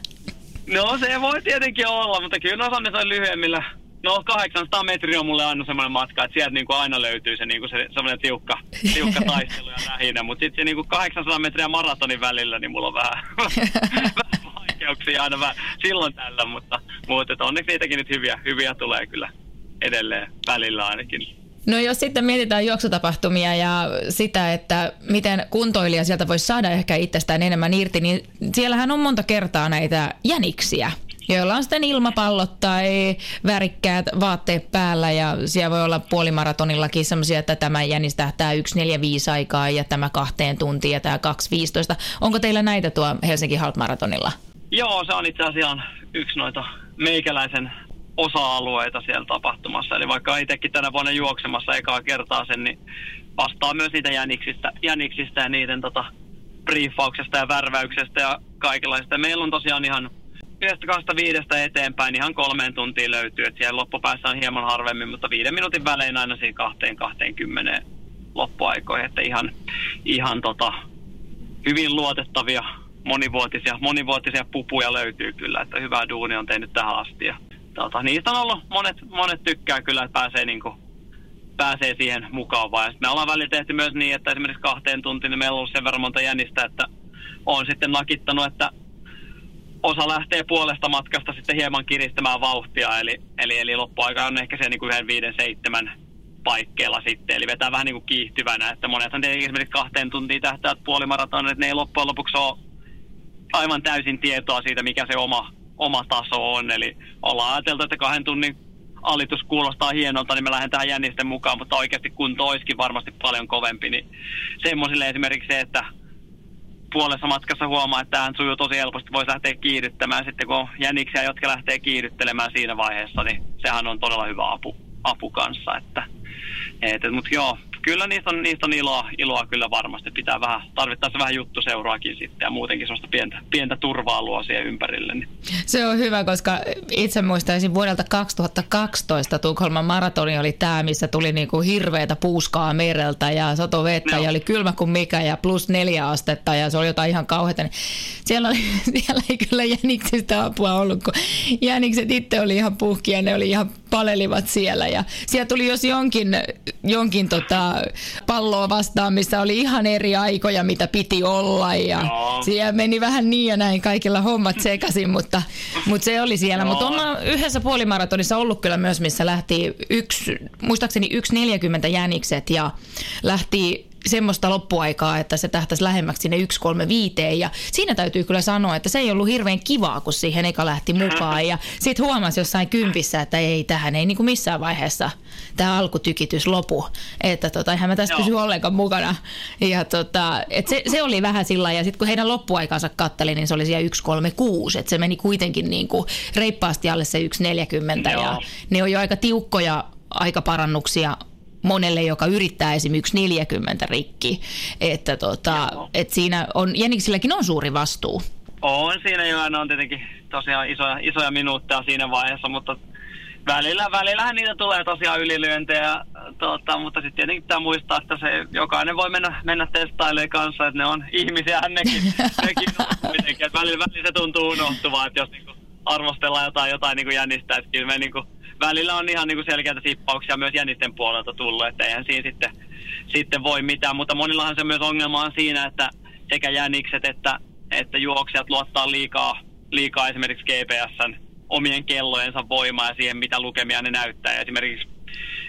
S3: No se voi tietenkin olla, mutta kyllä osa ne lyhyemmillä. No 800 metriä on mulle aina semmoinen matka, että sieltä niin kuin aina löytyy se, niin kuin se semmoinen tiukka, tiukka taistelu ja lähinnä. Mutta sitten se niin kuin 800 metriä maratonin välillä, niin mulla on vähän vaikeuksia aina vähän silloin tällä, mutta, mutta onneksi niitäkin nyt hyviä, hyviä tulee kyllä edelleen välillä ainakin.
S2: No jos sitten mietitään juoksutapahtumia ja sitä, että miten kuntoilija sieltä voisi saada ehkä itsestään enemmän irti, niin siellähän on monta kertaa näitä jäniksiä, joilla on sitten ilmapallot tai värikkäät vaatteet päällä ja siellä voi olla puolimaratonillakin semmoisia, että tämä jänis tähtää 1.45 aikaa ja tämä kahteen tuntiin ja tämä 2.15. Onko teillä näitä tuo Helsinki Half Maratonilla?
S3: Joo, se on itse asiassa yksi noita meikäläisen osa-alueita siellä tapahtumassa. Eli vaikka itsekin tänä vuonna juoksemassa ekaa kertaa sen, niin vastaa myös niitä jäniksistä, jäniksistä ja niiden tota, briefauksesta ja värväyksestä ja kaikenlaista. Meillä on tosiaan ihan yhdestä kahdesta viidestä eteenpäin ihan kolmeen tuntiin löytyy. että siellä loppupäässä on hieman harvemmin, mutta viiden minuutin välein aina siinä kahteen, kahteen kymmeneen loppuaikoihin. Että ihan, ihan tota, hyvin luotettavia monivuotisia, monivuotisia pupuja löytyy kyllä, että hyvää duunia on tehnyt tähän asti. Ja, tota, niistä on ollut, monet, monet tykkää kyllä, että pääsee, niin kuin, pääsee siihen mukaan. Ja me ollaan välillä tehty myös niin, että esimerkiksi kahteen tuntiin niin meillä on ollut sen verran monta jänistä, että on sitten nakittanut, että osa lähtee puolesta matkasta sitten hieman kiristämään vauhtia, eli, eli, eli loppuaika on ehkä se niin kuin yhden viiden seitsemän paikkeilla sitten, eli vetää vähän niin kuin kiihtyvänä, että monethan tietenkin esimerkiksi kahteen tuntiin tähtäät puolimaraton, että ne ei loppujen lopuksi ole aivan täysin tietoa siitä, mikä se oma, oma taso on. Eli ollaan ajateltu, että kahden tunnin alitus kuulostaa hienolta, niin me lähden tähän jännisten mukaan, mutta oikeasti kunto olisikin varmasti paljon kovempi. Niin semmoisille esimerkiksi se, että puolessa matkassa huomaa, että tähän sujuu tosi helposti, voisi lähteä kiihdyttämään. Sitten kun on jänniksiä, jotka lähtee kiihdyttelemään siinä vaiheessa, niin sehän on todella hyvä apu, apu kanssa. Että, et, mutta joo, kyllä niistä on, niistä on iloa, iloa kyllä varmasti. Pitää vähän, tarvittaessa vähän juttuseuraakin sitten ja muutenkin sellaista pientä, pientä turvaa luo siihen ympärille. Niin.
S2: Se on hyvä, koska itse muistaisin vuodelta 2012 Tukholman maratoni oli tämä, missä tuli niinku hirveätä puuskaa mereltä ja sato vettä no. ja oli kylmä kuin mikä ja plus neljä astetta ja se oli jotain ihan kauheata. Niin siellä, oli, siellä ei kyllä jäniksistä apua ollut, kun jänikset itse oli ihan puhkia, ne oli ihan palelivat siellä ja siellä tuli jos jonkin, jonkin tota, palloa vastaan, missä oli ihan eri aikoja, mitä piti olla ja Joo. siellä meni vähän niin ja näin kaikilla hommat sekaisin, mutta, mutta se oli siellä. Mutta on yhdessä puolimaratonissa ollut kyllä myös, missä lähti yksi, muistaakseni yksi 40 jänikset ja lähti semmoista loppuaikaa, että se tähtäisi lähemmäksi sinne 135 ja siinä täytyy kyllä sanoa, että se ei ollut hirveän kivaa, kun siihen eka lähti mukaan. Ja sitten huomasi jossain kympissä, että ei tähän ei niin kuin missään vaiheessa tämä alkutykitys lopu, että tota, eihän mä tästä pysy ollenkaan mukana. Ja tota, et se, se, oli vähän sillä ja sitten kun heidän loppuaikansa katteli, niin se oli siellä 136, että se meni kuitenkin niin kuin reippaasti alle se 140 Joo. ja ne on jo aika tiukkoja aikaparannuksia monelle, joka yrittää esimerkiksi 40 rikki. Että tota, et siinä on, Jäniksilläkin on suuri vastuu.
S3: On siinä jo, ne on tietenkin tosiaan isoja, isoja minuutteja siinä vaiheessa, mutta välillä, välillähän niitä tulee tosiaan ylilyöntejä, tota, mutta sitten tietenkin pitää muistaa, että se jokainen voi mennä, mennä testailemaan kanssa, että ne on ihmisiä, nekin, nekin on kuitenkin. Että välillä, välillä se tuntuu unohtuvaa, että jos niinku arvostellaan jotain, jotain niinku jännistä, että kyllä me niinku, välillä on ihan niinku selkeitä sippauksia myös jännisten puolelta tullut, että eihän siinä sitten, sitten voi mitään, mutta monillahan se myös ongelma on siinä, että sekä jänikset että, että juoksijat luottaa liikaa, liikaa esimerkiksi GPSn omien kellojensa voimaa ja siihen, mitä lukemia ne näyttää. Ja esimerkiksi,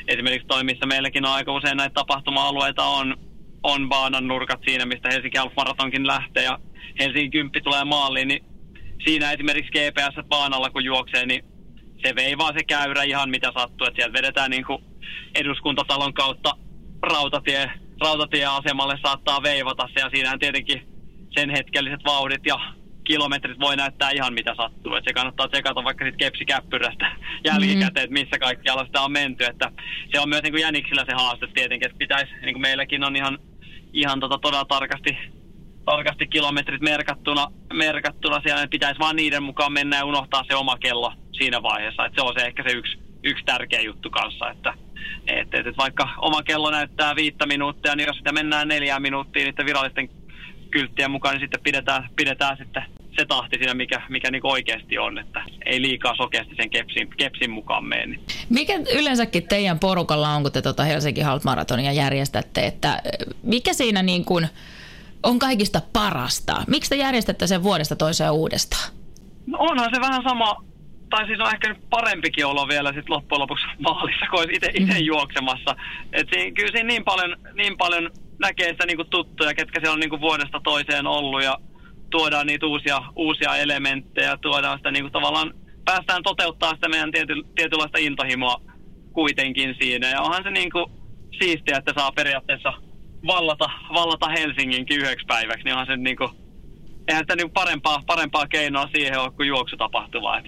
S3: esimerkiksi toi, missä meilläkin on aika usein näitä tapahtuma-alueita, on, on baanan nurkat siinä, mistä Helsinki Half Marathonkin lähtee ja Helsingin kymppi tulee maaliin, niin siinä esimerkiksi GPS baanalla kun juoksee, niin se veivaa se käyrä ihan mitä sattuu, että sieltä vedetään niin kuin eduskuntatalon kautta rautatie, rautatieasemalle saattaa veivata se ja siinähän tietenkin sen hetkelliset vauhdit ja kilometrit voi näyttää ihan mitä sattuu. Et se kannattaa tsekata vaikka sitten kepsikäppyrästä jälkikäteen, että missä kaikkialla sitä on menty. Että se on myös niin kuin jäniksillä se haaste tietenkin, että pitäisi, niin kuin meilläkin on ihan, ihan tota, todella tarkasti, tarkasti kilometrit merkattuna, merkattuna siellä, että pitäisi vaan niiden mukaan mennä ja unohtaa se oma kello siinä vaiheessa. Että se on se ehkä se yksi, yksi tärkeä juttu kanssa, että et, et, et vaikka oma kello näyttää viittä minuuttia, niin jos sitä mennään neljään minuuttiin niiden virallisten kylttien mukaan, niin sitten pidetään, pidetään sitten se tahti siinä, mikä, mikä niin oikeasti on, että ei liikaa sokeasti sen kepsin, kepsin mukaan mene. Niin.
S2: Mikä yleensäkin teidän porukalla on, kun te tuota Helsinki Half Marathonia järjestätte, että mikä siinä niin kuin on kaikista parasta? Miksi te järjestätte sen vuodesta toiseen uudestaan?
S3: No onhan se vähän sama, tai siis on ehkä parempikin olo vielä sit loppujen lopuksi maalissa, kun olisi itse mm. juoksemassa. Et siinä, kyllä siinä niin paljon, niin paljon näkee sitä niinku tuttuja, ketkä siellä on niinku vuodesta toiseen ollut ja tuodaan niitä uusia, uusia elementtejä, tuodaan sitä niinku tavallaan, päästään toteuttaa sitä meidän tiety, tietynlaista intohimoa kuitenkin siinä. Ja onhan se niinku siistiä, että saa periaatteessa vallata, vallata Helsinginkin yhdeksi päiväksi, niin onhan se niinku, eihän sitä niinku parempaa, parempaa keinoa siihen ole kuin juoksutapahtuma. Et,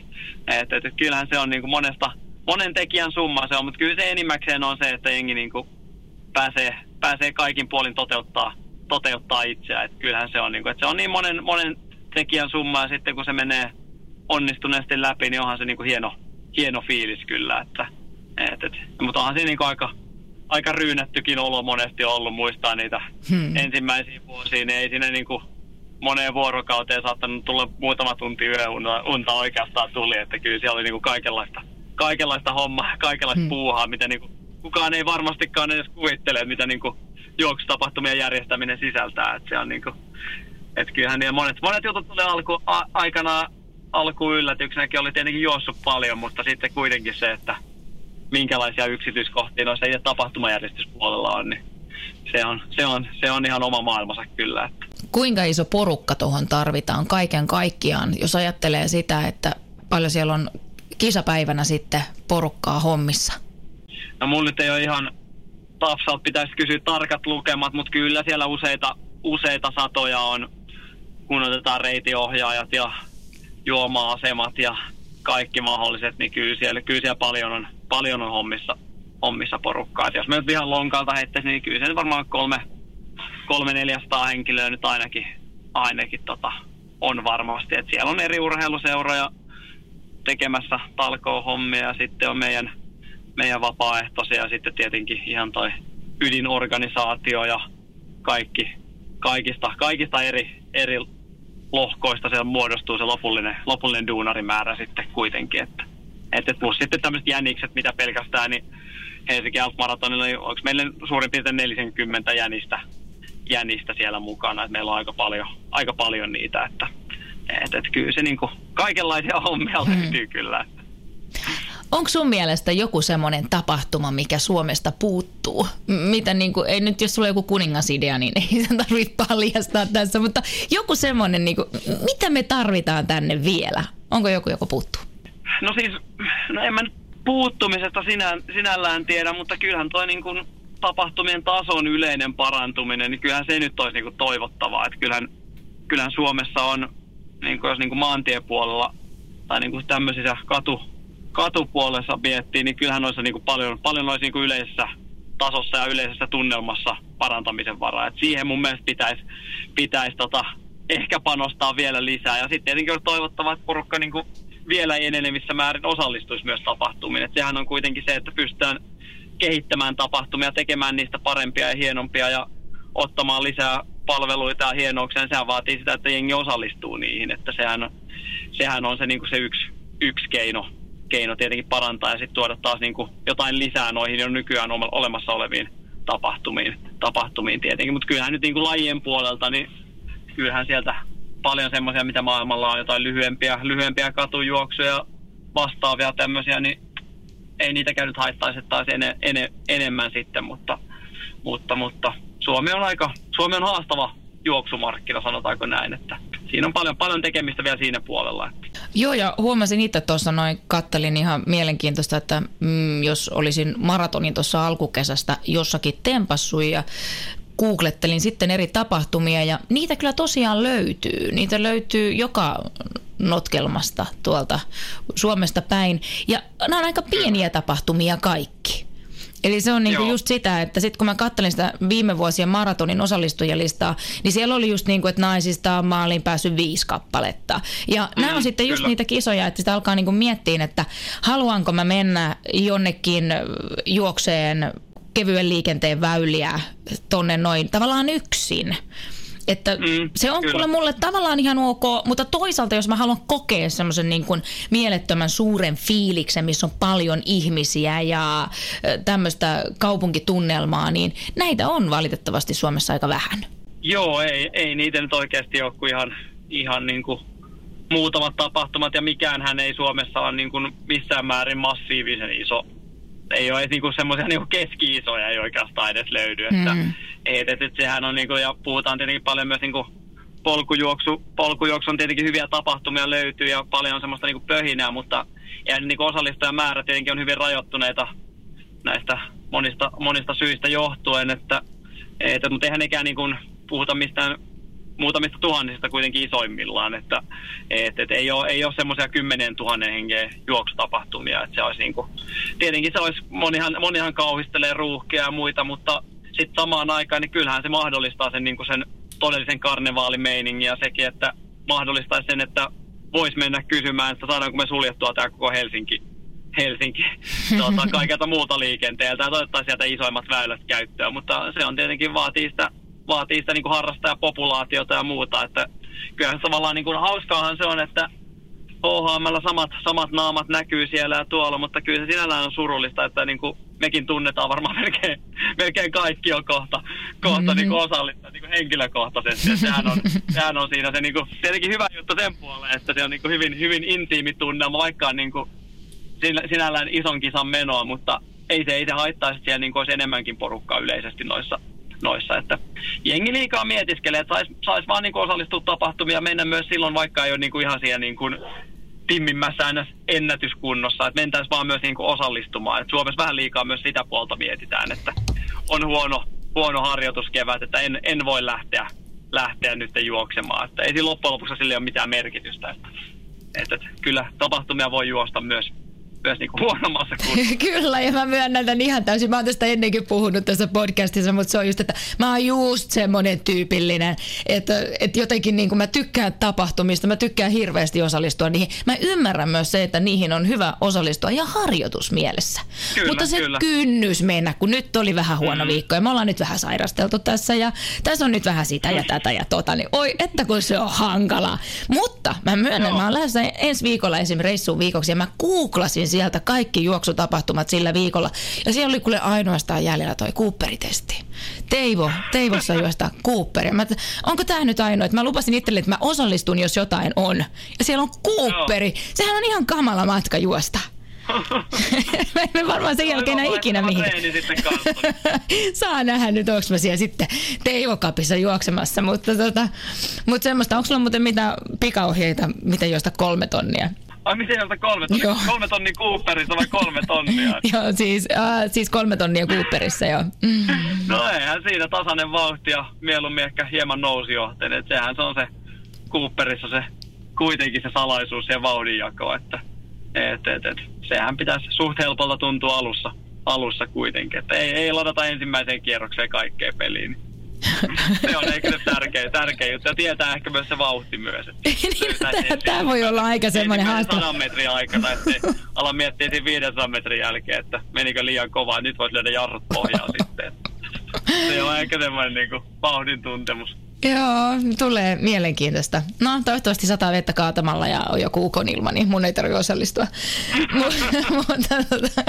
S3: et, et, et kyllähän se on niinku monesta, monen tekijän summa se on, mutta kyllä se enimmäkseen on se, että jengi niinku pääsee, pääsee kaikin puolin toteuttaa, toteuttaa itseään. Et kyllähän se on, niin kuin, että se on niin monen, monen tekijän summa ja sitten kun se menee onnistuneesti läpi, niin onhan se niin kuin hieno, hieno fiilis kyllä. Että, et, et, mutta onhan se niin kuin aika, aika ryynättykin olo monesti ollut, muistaa niitä hmm. ensimmäisiä vuosia, niin ei sinne niin kuin moneen vuorokauteen saattanut tulla muutama tunti yöunta oikeastaan tuli, että kyllä siellä oli niin kuin kaikenlaista, kaikenlaista hommaa, kaikenlaista hmm. puuhaa, mitä niin kuin kukaan ei varmastikaan edes kuvittele, mitä niin kuin juoksutapahtumien järjestäminen sisältää. Että se on niin kuin, että kyllähän niin monet, monet jutut tuli alku, a, aikana alku yllätyksenäkin oli tietenkin juossut paljon, mutta sitten kuitenkin se, että minkälaisia yksityiskohtia noissa itse tapahtumajärjestyspuolella on, niin se on, se on, se on ihan oma maailmansa kyllä. Että.
S2: Kuinka iso porukka tuohon tarvitaan kaiken kaikkiaan, jos ajattelee sitä, että paljon siellä on kisapäivänä sitten porukkaa hommissa?
S3: No mulla nyt ei ole ihan Tafsalta pitäisi kysyä tarkat lukemat, mutta kyllä siellä useita, useita satoja on, kun otetaan reitiohjaajat ja juoma-asemat ja kaikki mahdolliset, niin kyllä siellä, kyllä siellä paljon, on, paljon on hommissa, hommissa porukkaa. Et jos me nyt ihan lonkalta heittäisiin, niin kyllä se varmaan kolme, kolme neljästä henkilöä nyt ainakin, ainakin tota, on varmasti. Et siellä on eri urheiluseuroja tekemässä talkoo-hommia ja sitten on meidän meidän vapaaehtoisia ja sitten tietenkin ihan toi ydinorganisaatio ja kaikki, kaikista, kaikista eri, eri lohkoista se muodostuu se lopullinen, lopullinen duunarimäärä sitten kuitenkin. Että, että plus sitten tämmöiset jänikset, mitä pelkästään, niin Helsinki Half Marathonilla, niin onko meillä suurin piirtein 40 jänistä, jänistä siellä mukana, että meillä on aika paljon, aika paljon niitä, että, että, että kyllä se niin kuin, kaikenlaisia hommia hmm. löytyy kyllä.
S2: Onko sun mielestä joku semmoinen tapahtuma, mikä Suomesta puuttuu? Mitä niin kuin, ei nyt jos sulla on joku kuningasidea, niin ei sen tarvitse paljastaa tässä, mutta joku semmoinen, niin kuin, mitä me tarvitaan tänne vielä? Onko joku, joka puuttuu?
S3: No siis, no en mä nyt puuttumisesta sinä, sinällään tiedä, mutta kyllähän toi niin kuin tapahtumien tason yleinen parantuminen, niin kyllähän se nyt olisi niin kuin toivottavaa. Että kyllähän, kyllähän Suomessa on, niin kuin jos niin kuin maantiepuolella tai niin kuin tämmöisissä katu, katupuolessa miettii, niin kyllähän noissa niin kuin paljon, paljon noissa niin kuin yleisessä tasossa ja yleisessä tunnelmassa parantamisen varaa. Et siihen mun mielestä pitäisi pitäis tota, ehkä panostaa vielä lisää. Ja sitten tietenkin on toivottavaa, että porukka niin kuin vielä enenevissä määrin osallistuisi myös tapahtumiin. Et sehän on kuitenkin se, että pystytään kehittämään tapahtumia, tekemään niistä parempia ja hienompia ja ottamaan lisää palveluita ja hienouksia, sehän vaatii sitä, että jengi osallistuu niihin. Että sehän, sehän on se, niin kuin se yksi, yksi keino, keino tietenkin parantaa ja sitten tuoda taas niin kuin jotain lisää noihin jo nykyään olemassa oleviin tapahtumiin, tapahtumiin tietenkin. Mutta kyllähän nyt niin kuin lajien puolelta, niin kyllähän sieltä paljon semmoisia, mitä maailmalla on, jotain lyhyempiä, lyhyempiä katujuoksuja, vastaavia tämmöisiä, niin ei niitä käynyt haittaisi taas ene, ene, enemmän sitten, mutta, mutta, mutta Suomi on aika, Suomi on haastava juoksumarkkina, sanotaanko näin, että siinä on paljon, paljon tekemistä vielä siinä puolella.
S2: Joo, ja huomasin itse tuossa noin, kattelin ihan mielenkiintoista, että mm, jos olisin maratonin tuossa alkukesästä jossakin tempassu ja googlettelin sitten eri tapahtumia ja niitä kyllä tosiaan löytyy. Niitä löytyy joka notkelmasta tuolta Suomesta päin ja nämä on aika pieniä tapahtumia kaikki. Eli se on niinku just sitä, että sitten kun mä kattelin sitä viime vuosien maratonin osallistujalistaa, niin siellä oli just niin kuin, että naisista on maaliin päässyt viisi kappaletta. Ja mm, nämä on sitten just kyllä. niitä kisoja, että sitä alkaa niinku miettiä, että haluanko mä mennä jonnekin juokseen kevyen liikenteen väyliä tonne noin tavallaan yksin. Että mm, se on kyllä. mulle tavallaan ihan ok, mutta toisaalta jos mä haluan kokea semmoisen niin kuin mielettömän suuren fiiliksen, missä on paljon ihmisiä ja tämmöistä kaupunkitunnelmaa, niin näitä on valitettavasti Suomessa aika vähän.
S3: Joo, ei, ei niitä nyt oikeasti ole kuin ihan, ihan niin kuin muutamat tapahtumat ja mikään hän ei Suomessa ole niin kuin missään määrin massiivisen iso ei ole niinku semmoisia niinku keski-isoja ei oikeastaan edes löydy. Että, mm. et, et, et, sehän on niinku, ja puhutaan tietenkin paljon myös niinku polkujuoksu, polkujuoksu on tietenkin hyviä tapahtumia löytyy ja paljon on semmoista niinku pöhinää, mutta ja niinku osallistujamäärä tietenkin on hyvin rajoittuneita näistä monista, monista syistä johtuen, että, et, mutta eihän nekään niinku puhuta mistään muutamista tuhansista kuitenkin isoimmillaan, että et, et ei ole, ei ole semmoisia kymmenen tuhannen hengen juoksutapahtumia, että se olisi niin kuin, tietenkin se olisi, monihan, monihan kauhistelee ruuhkia ja muita, mutta sitten samaan aikaan, niin kyllähän se mahdollistaa sen, niin kuin sen todellisen karnevaalimeiningin ja sekin, että mahdollistaisi sen, että voisi mennä kysymään, että saadaanko me suljettua tämä koko Helsinki Helsinki tuota, kaikelta muuta liikenteeltä ja toivottavasti sieltä isoimmat väylät käyttöön, mutta se on tietenkin vaatii sitä vaatii sitä niin kuin harrastajapopulaatiota ja muuta. Että kyllähän tavallaan niin kuin hauskaahan se on, että HHMllä samat, samat naamat näkyy siellä ja tuolla, mutta kyllä se sinällään on surullista, että niin kuin mekin tunnetaan varmaan melkein, melkein kaikki on kohta, kohta mm-hmm. niin kuin osallista niin henkilökohtaisesti. Että sehän, on, sehän on siinä se niin kuin, tietenkin hyvä juttu sen puoleen, että se on niin kuin hyvin, hyvin intiimi tunnelma, vaikka on niin kuin sinällään ison kisan menoa, mutta ei se, ei se haittaisi, että siellä niin kuin olisi enemmänkin porukkaa yleisesti noissa noissa. Että jengi liikaa mietiskelee, että saisi sais vaan niin osallistua tapahtumia mennä myös silloin, vaikka ei ole niin kuin ihan siellä niin kuin timminmässä ennätyskunnossa, että mentäisiin vaan myös niin kuin osallistumaan. Et Suomessa vähän liikaa myös sitä puolta mietitään, että on huono, huono harjoituskevät, että en, en voi lähteä, lähteä nyt juoksemaan. Että ei siinä loppujen lopuksi sille ole mitään merkitystä. Että, että kyllä tapahtumia voi juosta myös myös niin huonommassa kunnossa.
S2: Kyllä, ja mä myönnän tämän ihan täysin. Mä oon tästä ennenkin puhunut tässä podcastissa, mutta se on just, että mä oon just semmoinen tyypillinen, että, että jotenkin niin kuin mä tykkään tapahtumista, mä tykkään hirveästi osallistua niihin. Mä ymmärrän myös se, että niihin on hyvä osallistua ja harjoitusmielessä. Kyllä, mutta se kyllä. kynnys mennä, kun nyt oli vähän huono mm. viikko ja me ollaan nyt vähän sairasteltu tässä ja tässä on nyt vähän sitä ja tätä ja tota, niin oi, että kun se on hankalaa. Mutta mä myönnän, Joo. mä oon lähdössä ensi viikolla esimerkiksi reissuun viikoksi ja mä googlasin sieltä kaikki juoksutapahtumat sillä viikolla. Ja siellä oli kuule ainoastaan jäljellä toi Cooperitesti. Teivo, Teivossa juosta Cooperi. Mä, onko tämä nyt ainoa? Mä lupasin itselle, että mä osallistun, jos jotain on. Ja siellä on Cooperi. Sehän on ihan kamala matka juosta. mä en varmaan sen jälkeen enää ikinä mihin. Saa nähdä nyt, onko mä siellä sitten Teivokapissa juoksemassa. Mutta, tota, mutta semmoista, onko sulla muuten mitä pikaohjeita, miten joista kolme tonnia?
S3: Ai miten sieltä kolme tonnia? Joo. Kolme tonnia Cooperissa vai kolme tonnia?
S2: joo, siis, äh, siis kolme tonnia Cooperissa, joo.
S3: no eihän siinä tasainen vauhti ja mieluummin ehkä hieman nousijohteen. Että sehän se on se Cooperissa se kuitenkin se salaisuus ja vauhdinjako, että et, et, et, sehän pitäisi suht helpolta tuntua alussa, alussa kuitenkin. Että ei, ei ladata ensimmäiseen kierrokseen kaikkea peliin. Se on se tärkeä, tärkeä juttu. Ja tietää ehkä myös se vauhti myös.
S2: niin, Tämä voi olla aika semmoinen haastava.
S3: 100 metriä aikana, että ala miettiä siinä 500 metrin jälkeen, että menikö liian kovaa. Nyt voisi löydä jarrut pohjaa sitten. Se on ehkä semmoinen niin kuin, vauhdin tuntemus.
S2: Joo, tulee mielenkiintoista. No, toivottavasti sataa vettä kaatamalla ja on joku ukonilma, niin mun ei tarvitse osallistua. mutta, tota,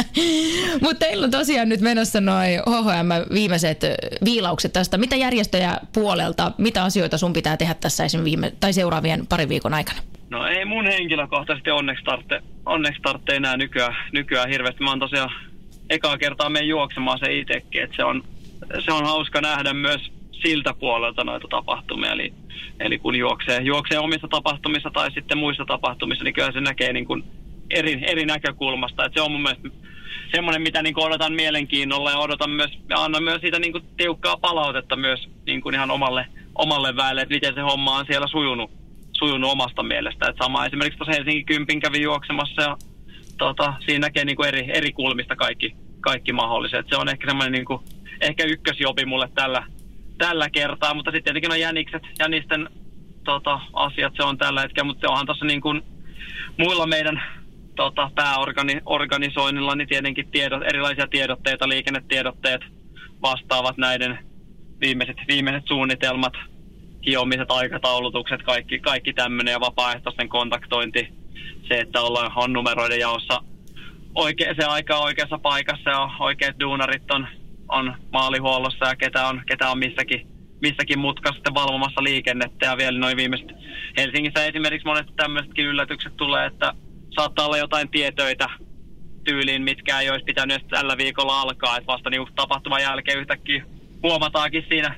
S2: mutta teillä on tosiaan nyt menossa noin HHM viimeiset viilaukset tästä. Mitä järjestöjä puolelta, mitä asioita sun pitää tehdä tässä esim. Viime, tai seuraavien parin viikon aikana?
S3: No ei mun henkilökohtaisesti onneksi tarvitse, onneksi tarvitse enää nykyään, nykyään hirveästi. Mä oon tosiaan ekaa kertaa menen juoksemaan se itsekin, että se on, se on hauska nähdä myös siltä puolelta noita tapahtumia. Eli, eli kun juoksee, juoksee omissa tapahtumissa tai sitten muissa tapahtumissa, niin kyllä se näkee niin kuin eri, eri näkökulmasta. Et se on mun mielestä semmoinen, mitä niin odotan mielenkiinnolla ja odotan myös, ja annan myös siitä niin kuin tiukkaa palautetta myös niin kuin ihan omalle, omalle väelle, että miten se homma on siellä sujunut, sujunut omasta mielestä. Et sama esimerkiksi tuossa Helsingin kympin kävi juoksemassa ja tota, siinä näkee niin kuin eri, eri kulmista kaikki, kaikki mahdolliset. Se on ehkä semmoinen niin kuin, ehkä ykkösjopi mulle tällä, tällä kertaa, mutta sitten tietenkin on jänikset, jänisten tota, asiat se on tällä hetkellä, mutta onhan tuossa niin kuin muilla meidän tota, pääorganisoinnilla niin tietenkin tiedot, erilaisia tiedotteita, liikennetiedotteet vastaavat näiden viimeiset, viimeiset suunnitelmat, hiomiset, aikataulutukset, kaikki, kaikki tämmöinen ja vapaaehtoisten kontaktointi, se, että ollaan on numeroiden jaossa oikea, se aika oikeassa paikassa ja oikeat duunarit on on maalihuollossa ja ketä on, ketä on missäkin, missäkin mutkassa sitten valvomassa liikennettä. Ja vielä noin viimeiset Helsingissä esimerkiksi monet tämmöisetkin yllätykset tulee, että saattaa olla jotain tietöitä tyyliin, mitkä ei olisi pitänyt tällä viikolla alkaa. Että vasta niin tapahtuman jälkeen yhtäkkiä huomataankin siinä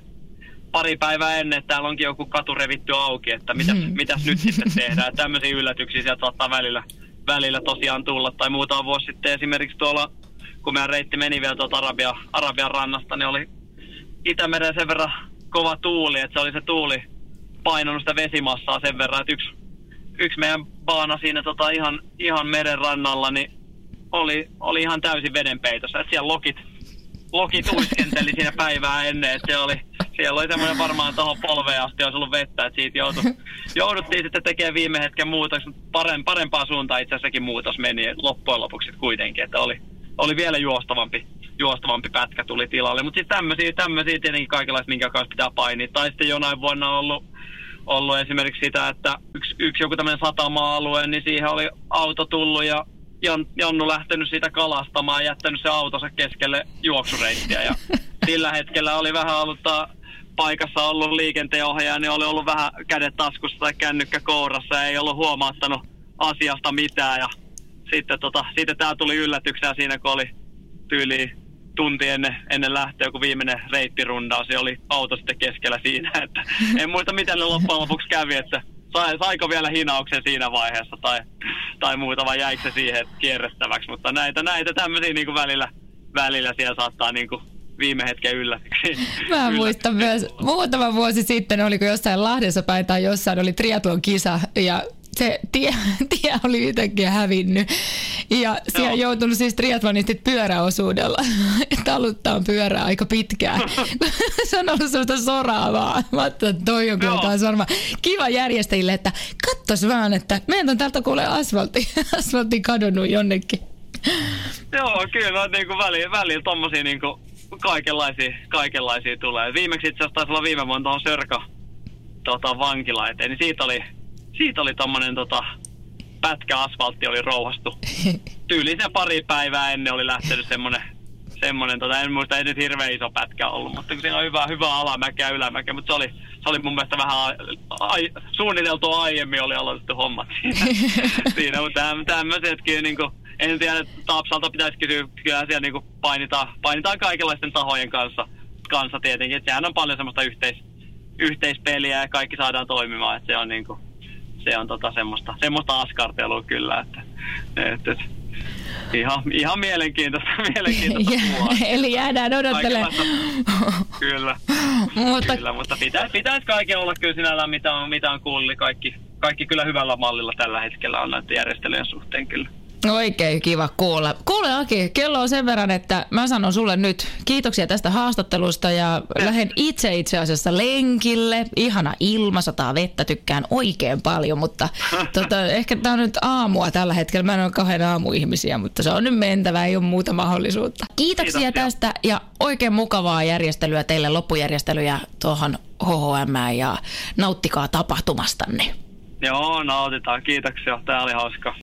S3: pari päivää ennen, että täällä onkin joku katu revitty auki, että mitäs, hmm. mitäs nyt sitten tehdään. Tämmöisiä yllätyksiä sieltä saattaa välillä, välillä tosiaan tulla. Tai muutama vuosi sitten esimerkiksi tuolla kun meidän reitti meni vielä tuolta Arabia, Arabian rannasta, niin oli Itämeren sen verran kova tuuli, että se oli se tuuli painanut sitä vesimassaa sen verran, että yksi, yksi meidän baana siinä tota ihan, ihan meren rannalla, niin oli, oli ihan täysin vedenpeitossa. Että siellä lokit, lokit uiskenteli siinä päivää ennen, että oli, siellä oli semmoinen varmaan tuohon polveen asti olisi ollut vettä, että siitä joutu, jouduttiin sitten tekemään viime hetken muutos, mutta parempaa suuntaan itse asiassakin muutos meni loppujen lopuksi kuitenkin, että oli, oli vielä juostavampi, juostavampi pätkä tuli tilalle. Mutta sitten tämmöisiä, tämmöisiä tietenkin kaikenlaista, minkä kanssa pitää painia. Tai sitten jonain vuonna on ollut, ollut esimerkiksi sitä, että yksi, yksi joku tämmöinen satama-alue, niin siihen oli auto tullut ja Jannu lähtenyt siitä kalastamaan ja jättänyt se autonsa keskelle juoksureittiä. Ja sillä hetkellä oli vähän ollut paikassa ollut liikenteenohjaaja, niin oli ollut vähän kädet taskussa tai kännykkä kourassa ja ei ollut huomaattanut asiasta mitään. Ja sitten, tota, sitten tämä tuli yllätyksenä siinä, kun oli tyyli tunti ennen, ennen lähtöä, joku viimeinen reittirundaus, ja oli auto sitten keskellä siinä. Että en muista, miten ne loppujen lopuksi kävi, että sai, saiko vielä hinauksen siinä vaiheessa tai, tai muuta, vai jäikö se siihen kierrettäväksi. Mutta näitä, näitä tämmöisiä niin kuin välillä, välillä siellä saattaa niin kuin viime hetken yllätyksiä.
S2: Mä muistan myös, muutama vuosi sitten, oliko jossain Lahdessa päin tai jossain oli triatlon kisa ja se tie, tie oli yhtäkkiä hävinnyt. Ja siellä on joutunut siis triathlonistit pyöräosuudella taluttaa pyörää aika pitkään. se on ollut sellaista soraavaa. Mä ajattelin, että toi on kyllä taas varmaan kiva järjestäjille, että kattos vaan, että meidän on täältä kuule asfaltti, asfaltti kadonnut jonnekin.
S3: Joo, kyllä niin kuin välillä, välillä tommosia niin kuin kaikenlaisia, kaikenlaisia tulee. Viimeksi itse asiassa taisi olla viime vuonna tuohon Sörka tota, vankila eteen, niin siitä oli siitä oli tommonen tota, pätkä asfaltti oli rouhastu. Tyylisen pari päivää ennen oli lähtenyt semmonen, semmonen tota, en muista, ei nyt hirveän iso pätkä ollut, mutta siinä on hyvä, hyvä alamäkeä ja ylämäkeä, mutta se oli, se oli mun mielestä vähän a, a, suunniteltu aiemmin oli aloitettu hommat siinä, siinä mutta tämmöisetkin niin kuin, en tiedä, että Tapsalta pitäisi kysyä, kyllä siellä niin painitaan, painitaan kaikenlaisten tahojen kanssa, kanssa tietenkin, että sehän on paljon semmoista yhteis, yhteispeliä ja kaikki saadaan toimimaan, että se on niin kuin, se on tota semmoista, semmoista askartelua kyllä, että, että, että Ihan, ihan mielenkiintoista, mielenkiintoista
S2: Eli jäädään odottelemaan.
S3: Kyllä, mutta, kyllä, mutta pitäisi, pitäisi kaiken olla kyllä sinällään, mitä on, mitä on kuullut. Kaikki, kaikki kyllä hyvällä mallilla tällä hetkellä on näiden järjestelyjen suhteen kyllä.
S2: Oikein kiva kuulla. Kuule Aki, kello on sen verran, että mä sanon sulle nyt kiitoksia tästä haastattelusta ja lähden itse itse asiassa lenkille. Ihana ilma, sataa vettä, tykkään oikein paljon, mutta tota, ehkä tämä on nyt aamua tällä hetkellä. Mä en ole kahden aamuihmisiä, mutta se on nyt mentävä, ei ole muuta mahdollisuutta. Kiitoksia
S3: Kiitos,
S2: tästä ja oikein mukavaa järjestelyä teille, loppujärjestelyjä tuohon HHM ja nauttikaa tapahtumastanne.
S3: Joo, nautitaan. Kiitoksia. Tää oli hauska.